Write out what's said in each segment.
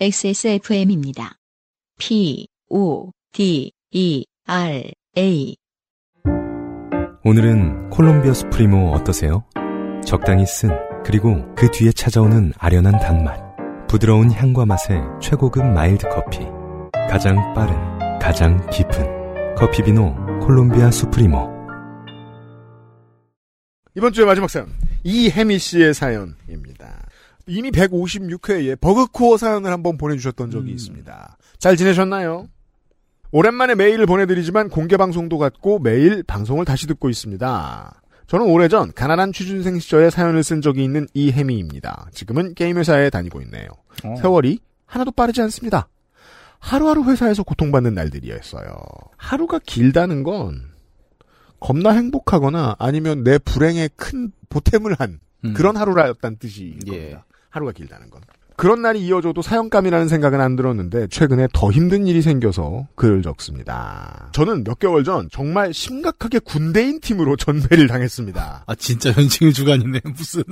XSFM입니다. P, O, D, E, R, A. 오늘은 콜롬비아 수프리모 어떠세요? 적당히 쓴, 그리고 그 뒤에 찾아오는 아련한 단맛. 부드러운 향과 맛의 최고급 mild 커피. 가장 빠른, 가장 깊은. 커피 비노 콜롬비아 수프리모. 이번 주의 마지막 사연. 이혜미 씨의 사연입니다. 이미 156회에 버그코어 사연을 한번 보내주셨던 적이 있습니다. 잘 지내셨나요? 오랜만에 메일을 보내드리지만 공개방송도 같고 매일 방송을 다시 듣고 있습니다. 저는 오래전 가난한 취준생 시절에 사연을 쓴 적이 있는 이혜미입니다. 지금은 게임회사에 다니고 있네요. 세월이 하나도 빠르지 않습니다. 하루하루 회사에서 고통받는 날들이었어요. 하루가 길다는 건 겁나 행복하거나 아니면 내 불행에 큰 보탬을 한 음. 그런 하루라였다는 뜻이 예. 겁니다. 하루가 길다는 건. 그런 날이 이어져도 사연감이라는 생각은 안 들었는데 최근에 더 힘든 일이 생겨서 글을 적습니다. 저는 몇 개월 전 정말 심각하게 군대인 팀으로 전배를 당했습니다. 아 진짜 현실 주간이네 무슨.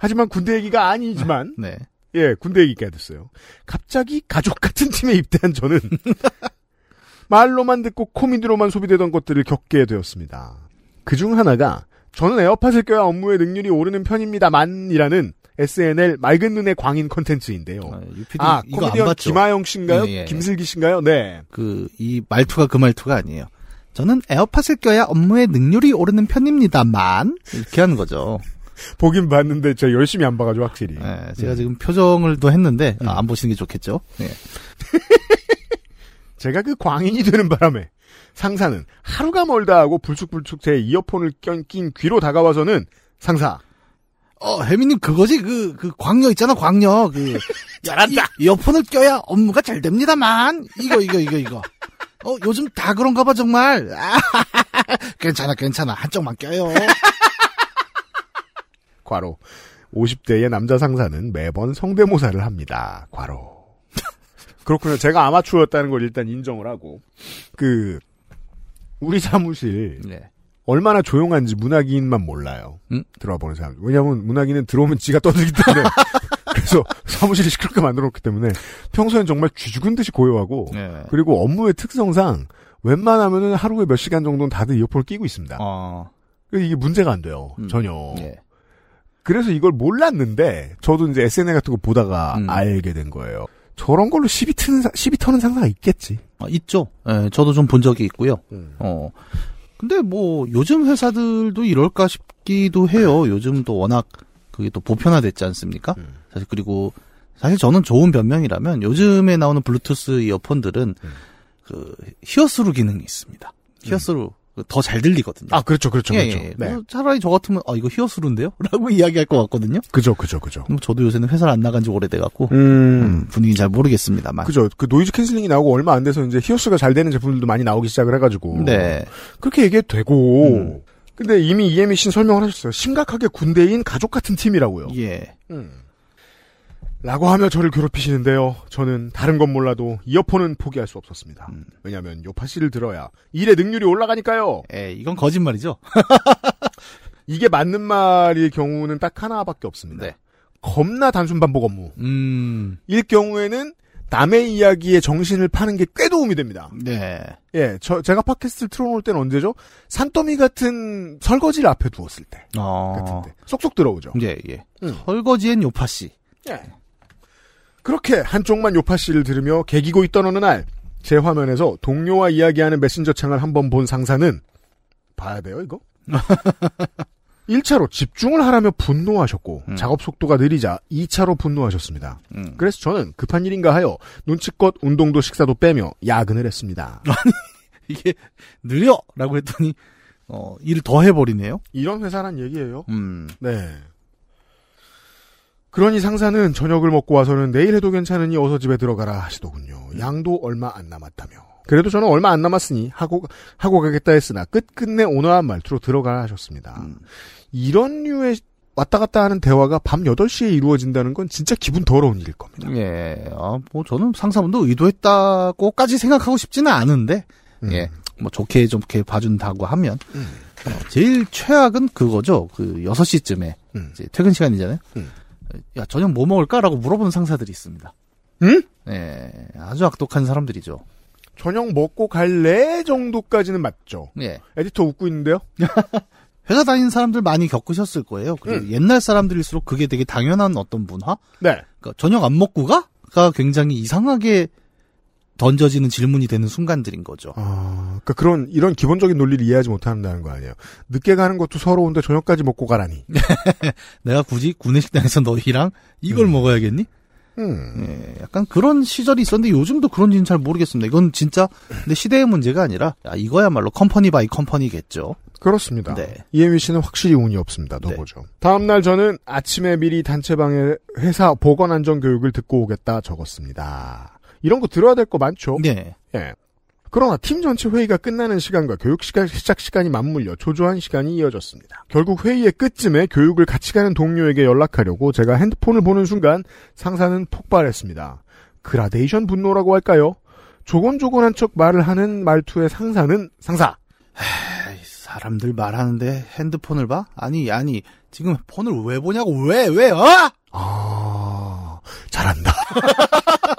하지만 군대 얘기가 아니지만 네. 예, 군대 얘기가 됐어요. 갑자기 가족 같은 팀에 입대한 저는 말로만 듣고 코미디로만 소비되던 것들을 겪게 되었습니다. 그 중 하나가 저는 에어팟을 껴야 업무의 능률이 오르는 편입니다만이라는 SNL 맑은 눈의 광인 컨텐츠인데요. 아, 유피디 아, 이거 안 봤죠? 김하영 씨인가요? 예, 예. 김슬기 씨인가요? 네. 그 이 말투가 그 말투가 아니에요. 저는 에어팟을 껴야 업무의 능률이 오르는 편입니다만 이렇게 하는 거죠. 보긴 봤는데 제가 열심히 안 봐가지고 확실히. 예, 제가 지금 표정을 또 했는데 음. 아, 안 보시는 게 좋겠죠. 예. 제가 그 광인이 되는 바람에 상사는 하루가 멀다 하고 불쑥불쑥 제 이어폰을 껴- 낀 귀로 다가와서는 상사 어, 혜미님 그거지 그 그 광녀 있잖아 광녀 그 잘한다. 이, 이어폰을 껴야 업무가 잘 됩니다만 이거 이거 이거 이거 어 요즘 다 그런가 봐 정말 아, 괜찮아 괜찮아 한쪽만 껴요 과로 50대의 남자 상사는 매번 성대모사를 합니다. 과로. 그렇군요. 제가 아마추어였다는 걸 일단 인정을 하고 그 우리 사무실 네. 얼마나 조용한지 문학인만 몰라요. 음? 들어보는 사람. 왜냐하면 문학인은 들어오면 지가 떠들기 때문에 그래서 사무실이 시끄럽게 만들어놓기 때문에 평소엔 정말 쥐 죽은 듯이 고요하고 네. 그리고 업무의 특성상 웬만하면은 하루에 몇 시간 정도는 다들 이어폰을 끼고 있습니다. 어 그래서 이게 문제가 안 돼요. 음. 전혀. 예. 그래서 이걸 몰랐는데 저도 이제 SNL 같은 거 보다가 음. 알게 된 거예요. 저런 걸로 시비 트는 사- 시비 터는 상사가 있겠지. 아, 있죠. 예, 저도 좀 본 적이 있고요. 음. 어. 근데 뭐 요즘 회사들도 이럴까 싶기도 해요. 요즘 또 워낙 그게 또 보편화됐지 않습니까? 음. 사실 그리고 사실 저는 좋은 변명이라면 요즘에 나오는 블루투스 이어폰들은 음. 그 히어스루 기능이 있습니다. 히어스루 더 잘 들리거든요. 아 그렇죠, 그렇죠, 예, 그렇죠. 예. 네, 그래서 차라리 저 같으면 아 이거 히어스루인데요? 라고 이야기할 것 같거든요. 그죠, 그죠, 그죠. 뭐 저도 요새는 회사를 안 나간 지 오래돼 갖고 음, 음, 분위기 잘 모르겠습니다만. 그죠. 그 noise cancelling이 나오고 얼마 안 돼서 이제 히어스가 잘 되는 제품들도 많이 나오기 시작을 해가지고 네. 그렇게 얘기해도 되고. 음. 근데 이미 이혜미 씨는 설명을 하셨어요. 심각하게 군대인 가족 같은 팀이라고요. 예. 음. 라고 하며 저를 괴롭히시는데요. 저는 다른 건 몰라도 이어폰은 포기할 수 없었습니다. 음. 왜냐하면 요파 씨를 들어야 일의 능률이 올라가니까요. 예, 이건 거짓말이죠. 이게 맞는 말일 경우는 딱 하나밖에 없습니다. 네. 겁나 단순 반복 업무. 음. 일 경우에는 남의 이야기에 정신을 파는 게 꽤 도움이 됩니다. 네. 예, 저, 제가 팟캐스트를 틀어놓을 때는 언제죠? 산더미 같은 설거지를 앞에 두었을 때. 어. 같은데. 쏙쏙 들어오죠. 예, 예. 음. 설거지엔 요파 씨. 예. 그렇게 한쪽만 요파 씨를 들으며 개기고 있던 어느 날, 제 화면에서 동료와 이야기하는 메신저 창을 한번 본 상사는, 봐야 돼요, 이거? 1차로 집중을 하라며 분노하셨고, 음. 작업 속도가 느리자 2차로 분노하셨습니다. 음. 그래서 저는 급한 일인가 하여 눈치껏 운동도 식사도 빼며 야근을 했습니다. 이게 느려 라고 했더니 어, 일을 더 해버리네요. 이런 회사란 얘기예요. 음. 네. 그러니 상사는 저녁을 먹고 와서는 내일 해도 괜찮으니 어서 집에 들어가라 하시더군요. 양도 얼마 안 남았다며. 그래도 저는 얼마 안 남았으니 하고 하고 가겠다 했으나 끝끝내 온화한 말투로 들어가라 하셨습니다. 음. 이런 류의 왔다 갔다 하는 대화가 밤 8시에 이루어진다는 건 진짜 기분 더러운 일일 겁니다. 예. 아, 뭐 저는 상사분도 의도했다고까지 생각하고 싶지는 않은데 음. 예. 뭐 좋게 좋게 봐준다고 하면 음. 어, 제일 최악은 그거죠. 그 6시쯤에 음. 이제 퇴근 시간이잖아요. 음. 야, 저녁 뭐 먹을까라고 물어보는 상사들이 있습니다. 응? 예, 아주 악독한 사람들이죠. 저녁 먹고 갈래 정도까지는 맞죠. 예. 에디터 웃고 있는데요. 회사 다니는 사람들 많이 겪으셨을 거예요. 음. 옛날 사람들일수록 그게 되게 당연한 어떤 문화? 네. 그러니까 저녁 안 먹고 가? 가 굉장히 이상하게 던져지는 질문이 되는 순간들인 거죠. 아, 그러니까 그런 이런 기본적인 논리를 이해하지 못한다는 거 아니에요. 늦게 가는 것도 서러운데 저녁까지 먹고 가라니. 내가 굳이 구내식당에서 너희랑 이걸 음. 먹어야겠니? 음. 예, 약간 그런 시절이 있었는데 요즘도 그런지는 잘 모르겠습니다. 이건 진짜 근데 시대의 문제가 아니라 야, 이거야말로 company by company겠죠. 그렇습니다. 네. 이혜미 씨는 확실히 운이 없습니다. 네. 더 보죠. 다음 날 저는 아침에 미리 단체방에 회사 보건 안전 교육을 듣고 오겠다 적었습니다. 이런 거 들어야 될 거 많죠? 네. 예. 그러나 팀 전체 회의가 끝나는 시간과 교육 시간, 시작 시간이 맞물려 초조한 시간이 이어졌습니다. 결국 회의의 끝쯤에 교육을 같이 가는 동료에게 연락하려고 제가 핸드폰을 보는 순간 상사는 폭발했습니다. 그라데이션 분노라고 할까요? 조곤조곤한 척 말을 하는 말투의 상사는 상사. 에이, 사람들 말하는데 핸드폰을 봐? 아니 아니 지금 폰을 왜 보냐고 왜 왜 어? 아, 잘한다.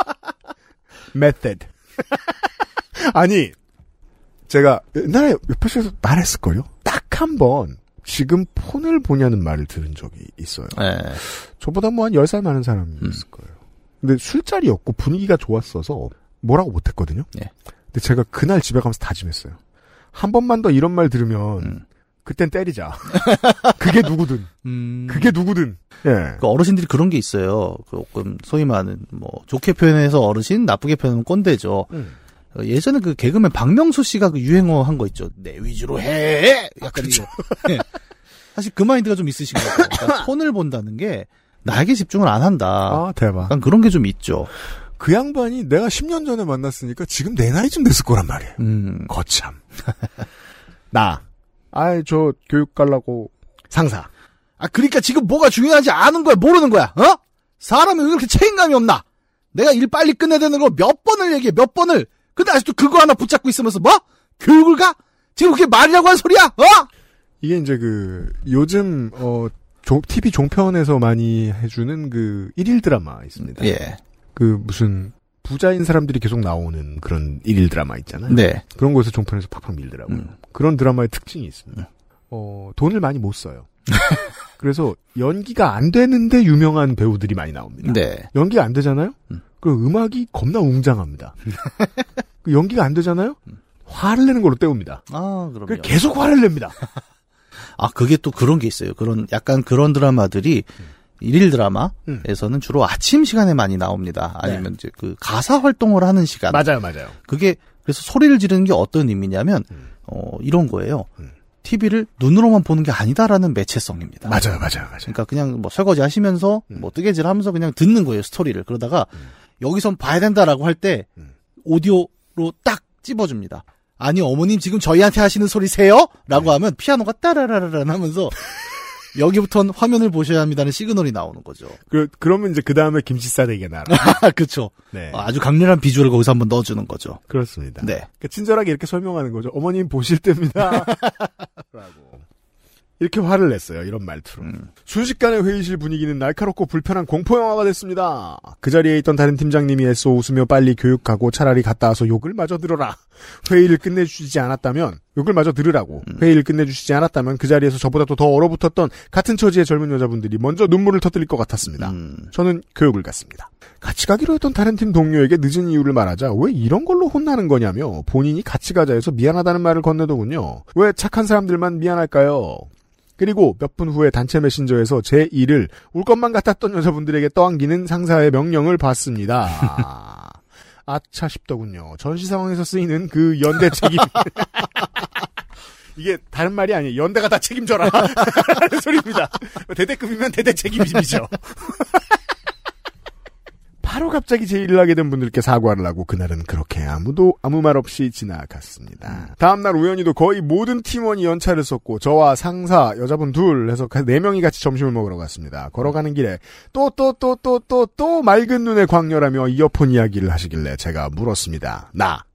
method. 아니, 제가 옛날에 옆에서 말했을걸요? 딱 한 번, 지금 폰을 보냐는 말을 들은 적이 있어요. 네. 저보다 뭐 한 10살 많은 사람이 음. 있을 거예요. 근데 술자리였고 분위기가 좋았어서 뭐라고 못했거든요? 네. 근데 제가 그날 집에 가면서 다짐했어요. 한 번만 더 이런 말 들으면, 음. 그땐 때리자. 그게 누구든. 음. 그게 누구든. 예. 그 어르신들이 그런 게 있어요. 그 조금 소위 말하는 뭐 좋게 표현해서 어르신, 나쁘게 표현하면 꼰대죠. 음. 어, 예전에 그 개그맨 박명수 씨가 그 유행어 한 거 있죠. 내 위주로 해. 약간 이거. 예. 사실 그 마인드가 좀 있으신 거죠. 그러니까 폰을 본다는 게 나에게 집중을 안 한다. 아, 대박. 약간 그런 게 좀 있죠. 그 양반이 내가 10년 전에 만났으니까 지금 내 나이쯤 됐을 거란 말이에요. 음. 거참. 나. 아이, 저 교육 가려고 상사. 아 그러니까 지금 뭐가 중요한지 아는 거야, 모르는 거야. 어? 사람이 왜 그렇게 책임감이 없나? 내가 일 빨리 끝내야 되는 걸 몇 번을 얘기해, 몇 번을. 근데 아직도 그거 하나 붙잡고 있으면서 뭐? 교육을 가? 지금 그게 말이라고 한 소리야? 어? 이게 이제 그 요즘 어 종- TV 종편에서 많이 해주는 그 일일 드라마 있습니다. 예. 그 무슨 부자인 사람들이 계속 나오는 그런 일일 드라마 있잖아요. 네. 그런 곳에서 종편에서 팍팍 밀더라고요. 음. 그런 드라마의 특징이 있습니다. 음. 어, 돈을 많이 못 써요. 그래서 연기가 안 되는데 유명한 배우들이 많이 나옵니다. 네. 연기가 안 되잖아요? 음. 그럼 음악이 겁나 웅장합니다. 그 연기가 안 되잖아요? 화를 내는 걸로 때웁니다. 아, 그럼요. 그 계속 화를 냅니다. 아, 그게 또 그런 게 있어요. 그런, 약간 그런 드라마들이 일일 드라마에서는 주로 아침 시간에 많이 나옵니다. 아니면 이제 그 가사 활동을 하는 시간. 맞아요, 맞아요. 그게 그래서 소리를 지르는 게 어떤 의미냐면 음. 어 이런 거예요. 음. TV를 눈으로만 보는 게 아니다라는 매체성입니다. 맞아요, 맞아요, 맞아요. 그러니까 그냥 뭐 설거지 하시면서 음. 뭐 뜨개질 하면서 그냥 듣는 거예요, 스토리를. 그러다가 음. 여기선 봐야 된다라고 할때 음. 오디오로 딱 찝어줍니다. 아니 어머님 지금 저희한테 하시는 소리세요? 라고 네. 하면 피아노가 따라라라란 하면서 여기부터는 화면을 보셔야 합니다는 시그널이 나오는 거죠. 그, 그러면 이제 그 다음에 김치 싸대기가 나라. 그렇죠. 네. 아주 강렬한 비주얼을 거기서 한번 넣어주는 거죠. 그렇습니다. 네. 그러니까 친절하게 이렇게 설명하는 거죠. 어머님 보실 때입니다. 라고. 이렇게 화를 냈어요. 이런 말투로. 음. 순식간에 회의실 분위기는 날카롭고 불편한 공포영화가 됐습니다. 그 자리에 있던 다른 팀장님이 애써 웃으며 빨리 교육하고 차라리 갔다 와서 욕을 마저 들어라. 회의를 끝내주시지 않았다면, 욕을 마저 들으라고. 음. 회의를 끝내주시지 않았다면 그 자리에서 저보다도 더 얼어붙었던 같은 처지의 젊은 여자분들이 먼저 눈물을 터뜨릴 것 같았습니다. 음. 저는 교육을 갔습니다. 같이 가기로 했던 다른 팀 동료에게 늦은 이유를 말하자 왜 이런 걸로 혼나는 거냐며 본인이 같이 가자 해서 미안하다는 말을 건네더군요. 왜 착한 사람들만 미안할까요? 그리고 몇 분 후에 단체 메신저에서 제 일을 울 것만 같았던 여자분들에게 떠안기는 상사의 명령을 받습니다. 아차 싶더군요. 전시 상황에서 쓰이는 그 연대 책임. 이게 다른 말이 아니에요. 연대가 다 책임져라. 라는 소리입니다. 대대급이면 대대 책임이죠. 바로 갑자기 제 일을 하게 된 분들께 사과를 하고 그날은 그렇게 아무도 아무 말 없이 지나갔습니다. 다음날 우연히도 거의 모든 팀원이 연차를 썼고 저와 상사 여자분 둘 해서 네 명이 같이 점심을 먹으러 갔습니다. 걸어가는 길에 또 또 또 또 또 또 맑은 눈에 광렬하며 이어폰 이야기를 하시길래 제가 물었습니다. 나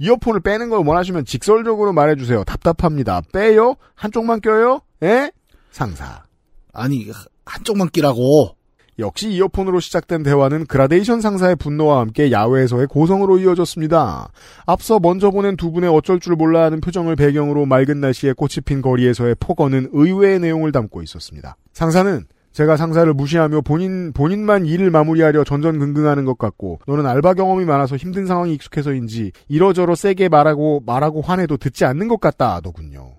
이어폰을 빼는 걸 원하시면 직설적으로 말해주세요. 답답합니다. 빼요? 한쪽만 껴요? 예? 상사. 아니 한쪽만 끼라고. 역시 이어폰으로 시작된 대화는 그라데이션 상사의 분노와 함께 야외에서의 고성으로 이어졌습니다. 앞서 먼저 보낸 두 분의 어쩔 줄 몰라 하는 표정을 배경으로 맑은 날씨에 꽃이 핀 거리에서의 폭언은 의외의 내용을 담고 있었습니다. 상사는 제가 상사를 무시하며 본인, 본인만 일을 마무리하려 전전긍긍하는 것 같고, 너는 알바 경험이 많아서 힘든 상황이 익숙해서인지, 이러저러 세게 말하고, 말하고 화내도 듣지 않는 것 같다 하더군요.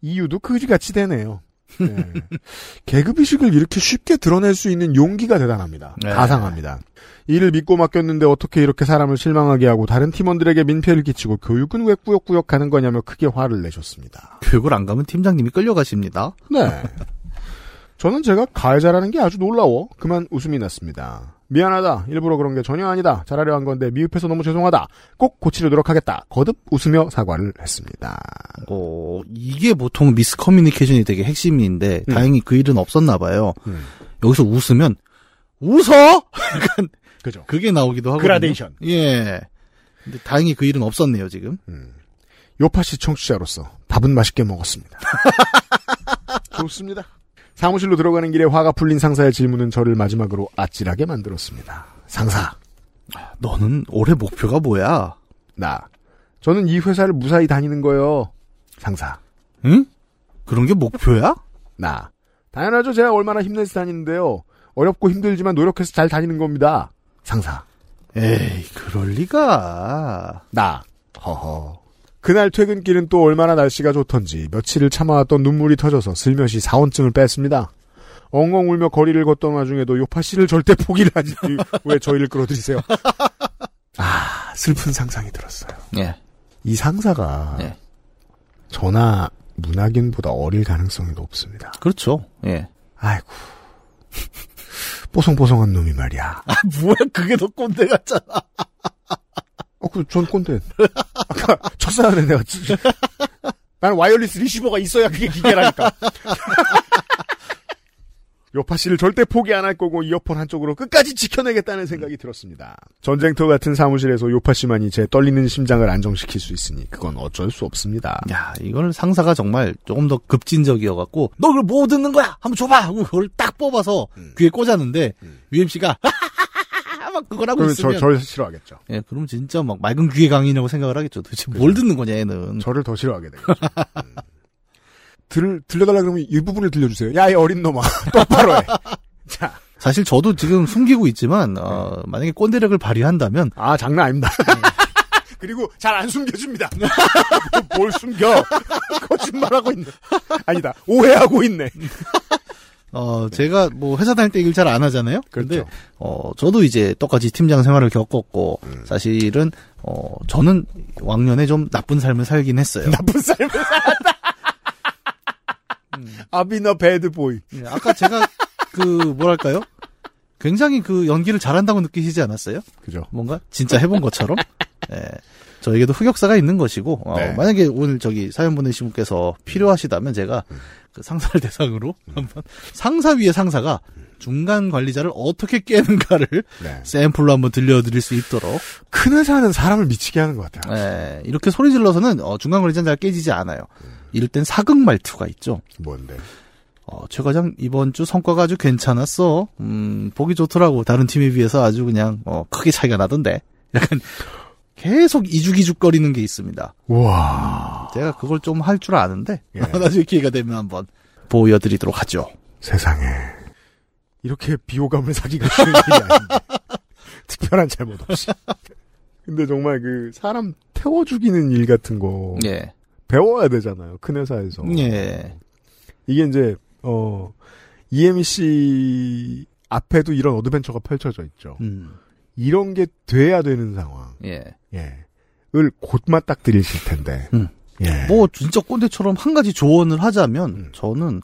이유도 그지같이 되네요. 네. 계급의식을 이렇게 쉽게 드러낼 수 있는 용기가 대단합니다. 네. 가상합니다. 일을 믿고 맡겼는데 어떻게 이렇게 사람을 실망하게 하고 다른 팀원들에게 민폐를 끼치고 교육은 왜 꾸역꾸역 가는 거냐며 크게 화를 내셨습니다. 교육을 안 가면 팀장님이 끌려가십니다. 네. 저는 제가 가해자라는 게 아주 놀라워 그만 웃음이 났습니다. 미안하다. 일부러 그런 게 전혀 아니다. 잘하려 한 건데 미흡해서 너무 죄송하다. 꼭 고치려도록 하겠다. 거듭 웃으며 사과를 했습니다. 어, 이게 보통 미스커뮤니케이션이 되게 핵심인데, 음. 다행히 그 일은 없었나 봐요. 음. 여기서 웃으면, 웃어! 약간, 그죠. 그게 나오기도 하고. 그라데이션. 예. 근데 다행히 그 일은 없었네요, 지금. 음. 요파시 청취자로서 밥은 맛있게 먹었습니다. 좋습니다. 사무실로 들어가는 길에 화가 풀린 상사의 질문은 저를 마지막으로 아찔하게 만들었습니다. 상사, 너는 올해 목표가 뭐야? 나. 저는 이 회사를 무사히 다니는 거요. 상사, 응? 그런 게 목표야? 나. 당연하죠. 제가 얼마나 힘내서 다니는데요. 어렵고 힘들지만 노력해서 잘 다니는 겁니다. 상사, 에이, 그럴 리가. 나. 허허. 그날 퇴근길은 또 얼마나 날씨가 좋던지 며칠을 참아왔던 눈물이 터져서 슬며시 사원증을 뺐습니다. 엉엉 울며 거리를 걷던 와중에도 요파 씨를 절대 포기를 하지 왜 저희를 끌어들이세요? 아 슬픈 상상이 들었어요. 예. 이 상사가 네. 저나 문학인보다 어릴 가능성이 높습니다. 그렇죠. 예. 아이고 뽀송뽀송한 놈이 말이야. 아, 뭐야, 그게 더 꼰대 같잖아. 어, 그, 전 꼰대. 아까 첫 사연에 내가 지- 나는 wireless receiver가 있어야 그게 기계라니까. 요파 씨를 절대 포기 안 할 거고 이어폰 한쪽으로 끝까지 지켜내겠다는 생각이 들었습니다. 전쟁터 같은 사무실에서 요파 씨만이 제 떨리는 심장을 안정시킬 수 있으니 그건 어쩔 수 없습니다. 야, 이거는 상사가 정말 조금 더 급진적이어갖고, 너 그걸 뭐 듣는 거야? 한번 줘봐! 하고 그걸 딱 뽑아서 귀에 꽂았는데, UMC가, 막 그걸 하고 있으면. 저, 절 싫어하겠죠. 예, 그럼 진짜 막 맑은 귀의 강이냐고 생각을 하겠죠. 도대체 뭘 듣는 거냐, 얘는. 저를 더 싫어하게 되겠죠. 음. 들, 들려달라 그러면 이 부분을 들려주세요. 야, 이 어린 놈아. 똑바로 해. 자. 사실 저도 지금 숨기고 있지만, 어, 만약에 꼰대력을 발휘한다면, 아, 장난 아닙니다. 그리고 잘 안 숨겨줍니다. 뭘 숨겨? 거짓말하고 있네. 아니다. 오해하고 있네. 어, 제가 뭐 회사 다닐 때 일 잘 안 하잖아요. 근데 그렇죠. 어, 저도 이제 똑같이 팀장 생활을 겪었고 사실은 어, 저는 왕년에 좀 나쁜 삶을 살긴 했어요. 나쁜 삶을 살았다. 아비너 배드 보이. 예, 아까 제가 그 뭐랄까요? 굉장히 그 연기를 잘한다고 느끼시지 않았어요? 그죠. 뭔가 진짜 해본 것처럼. 예. 저에게도 흑역사가 있는 것이고 어, 네. 만약에 오늘 저기 사연 보내신 분께서 필요하시다면 제가 그 상사를 대상으로 한번 상사 위의 상사가 중간 관리자를 어떻게 깨는가를 네. 샘플로 한번 들려드릴 수 있도록 큰 회사는 사람을 미치게 하는 것 같아요. 예, 이렇게 소리 질러서는 어, 중간 관리자는 잘 깨지지 않아요. 이럴 땐 사극 말투가 있죠. 뭔데? 어, 최 과장 이번 주 성과가 아주 괜찮았어. 음, 보기 좋더라고. 다른 팀에 비해서 아주 그냥 어, 크게 차이가 나던데. 약간 계속 이죽이죽거리는 게 있습니다. 우와. 제가 그걸 좀 할 줄 아는데 예. 나중에 기회가 되면 한번 보여드리도록 하죠. 세상에. 이렇게 비호감을 사기가 쉬운 일이 아닌데. 특별한 잘못 없이. 근데 정말 그 사람 태워 죽이는 일 같은 거 예, 배워야 되잖아요. 큰 회사에서. 예, 이게 이제 어 EMC 앞에도 이런 어드벤처가 펼쳐져 있죠. 음, 이런 게 돼야 되는 상황. 예. 예. 을 드리실 텐데. 음. 예. 뭐 진짜 꼰대처럼 한 가지 조언을 하자면 음. 저는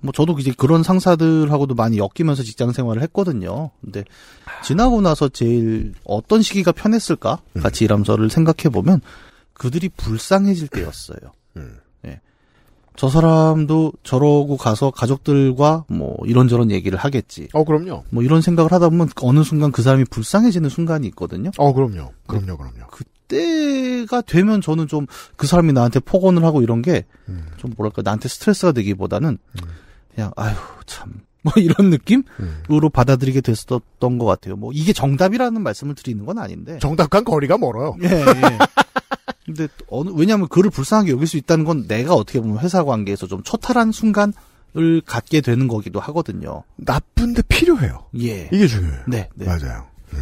뭐 저도 이제 그런 상사들하고도 많이 엮이면서 직장 생활을 했거든요. 근데 지나고 나서 제일 어떤 시기가 편했을까? 음. 같이 일하면서를 생각해 보면 그들이 불쌍해질 때였어요. 음. 예. 저 사람도 저러고 가서 가족들과 뭐 이런저런 얘기를 하겠지. 어, 그럼요. 뭐 이런 생각을 하다 보면 어느 순간 그 사람이 불쌍해지는 순간이 있거든요. 어, 그럼요. 그럼요, 그럼요. 그때가 되면 저는 좀 그 사람이 나한테 폭언을 하고 이런 게좀 음. 뭐랄까 나한테 스트레스가 되기보다는 음. 그냥 아휴 참 뭐 이런 느낌으로 음. 받아들이게 됐었던 것 같아요. 뭐 이게 정답이라는 말씀을 드리는 건 아닌데. 정답과 거리가 멀어요. 예, 예. 근데 어느 왜냐하면 그를 불쌍하게 여길 수 있다는 건 내가 어떻게 보면 회사 관계에서 좀 초탈한 순간을 갖게 되는 거기도 하거든요. 나쁜데 필요해요. 예. 이게 중요해요. 네, 네. 맞아요. 음.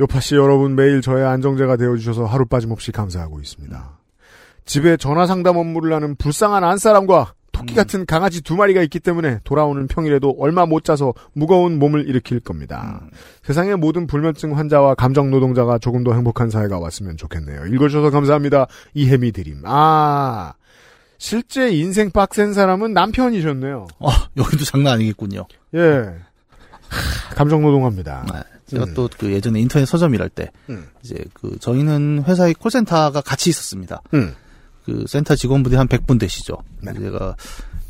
요파 씨 여러분 매일 저의 안정제가 되어주셔서 하루 빠짐없이 감사하고 있습니다. 집에 전화 상담 업무를 하는 불쌍한 안사람과 토끼 같은 강아지 두 마리가 있기 때문에 돌아오는 평일에도 얼마 못 자서 무거운 몸을 일으킬 겁니다. 세상의 모든 불면증 환자와 감정 노동자가 조금 더 행복한 사회가 왔으면 좋겠네요. 읽어주셔서 감사합니다. 이혜미 드림. 아, 실제 인생 빡센 사람은 남편이셨네요. 어, 여기도 장난 아니겠군요. 예. 감정 노동합니다. 아, 제가 음. 또그 예전에 인터넷 서점 일할 때 음. 이제 그 저희는 회사의 콜센터가 같이 있었습니다. 음. 그 센터 직원분들이 한 100분 되시죠. 네. 제가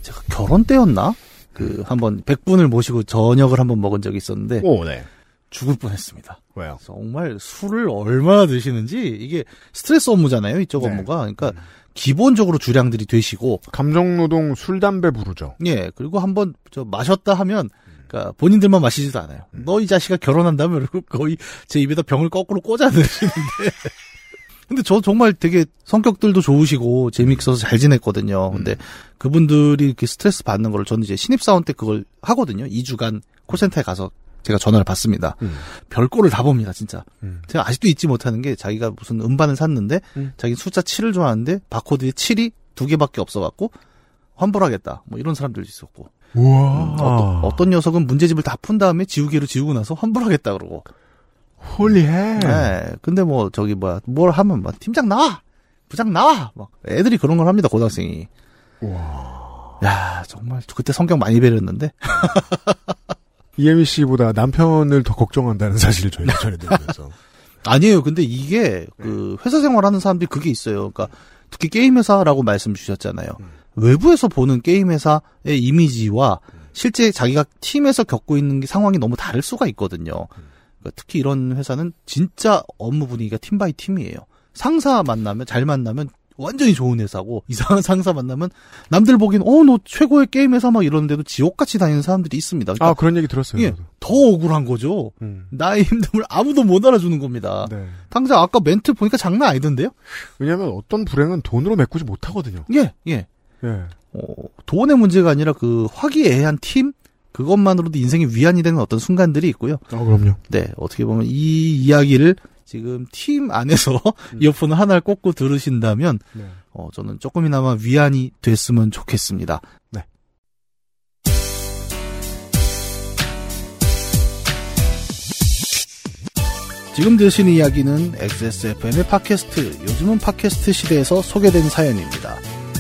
제가 결혼 때였나? 그 한번 100분을 모시고 저녁을 한번 먹은 적이 있었는데 오, 네. 죽을 뻔했습니다. 왜요? 정말 술을 얼마나 드시는지 이게 스트레스 업무잖아요. 이쪽 네. 업무가. 그러니까 기본적으로 주량들이 되시고 감정 노동 술 담배 부르죠. 예, 그리고 한번 저 마셨다 하면 그러니까 본인들만 마시지도 않아요. 너이 자식아 결혼한다면 거의 제 입에다 병을 거꾸로 꽂아 넣으시는데. 근데 저 정말 되게 성격들도 좋으시고 재미있어서 잘 지냈거든요. 근데 그분들이 이렇게 스트레스 받는 거를 저는 이제 신입사원 때 그걸 하거든요. 2주간 콜센터에 가서 제가 전화를 받습니다. 음. 별꼴을 다 봅니다, 진짜. 음. 제가 아직도 잊지 못하는 게 자기가 무슨 음반을 샀는데 음. 자기 숫자 7을 좋아하는데 바코드에 7이 두 개밖에 없어갖고 환불하겠다. 뭐 이런 사람들도 있었고. 우와. 어떤, 어떤 녀석은 문제집을 다 푼 다음에 지우개로 지우고 나서 환불하겠다 그러고. 홀리해. 네. 근데 뭐 저기 뭐야 뭘 하면 막 팀장 나와, 부장 나와. 막 애들이 그런 걸 합니다 고등학생이. 우와. 야 정말 그때 성격 많이 배렸는데. 이혜미 씨보다 남편을 더 걱정한다는 사실을 저희가 전해드리면서. 아니에요. 근데 이게 그 회사 생활하는 사람들이 그게 있어요. 그러니까 특히 게임 회사라고 말씀 주셨잖아요. 외부에서 보는 게임 회사의 이미지와 실제 자기가 팀에서 겪고 있는 게 상황이 너무 다를 수가 있거든요. 그러니까 특히 이런 회사는 진짜 업무 분위기가 team by team이에요. 상사 만나면 잘 만나면 완전히 좋은 회사고 이상한 상사 만나면 남들 보기엔 어 너 최고의 게임 회사 막 이러는데도 지옥같이 다니는 사람들이 있습니다. 아, 그러니까 그런 얘기 들었어요. 예. 더 억울한 거죠. 음. 나의 힘듦을 아무도 못 알아주는 겁니다. 네. 당장 아까 멘트 보니까 장난 아니던데요? 왜냐하면 어떤 불행은 돈으로 메꾸지 못하거든요. 예, 예. 예. 어, 돈의 문제가 아니라 그 화기애애한 팀 그것만으로도 인생이 위안이 되는 어떤 순간들이 있고요. 아, 그럼요. 네, 어떻게 보면 이 이야기를 지금 팀 안에서 이어폰을 하나를 꽂고 들으신다면 네. 어, 저는 조금이나마 위안이 됐으면 좋겠습니다. 네. 지금 들으신 이야기는 XSFM의 팟캐스트, 요즘은 팟캐스트 시대에서 소개된 사연입니다.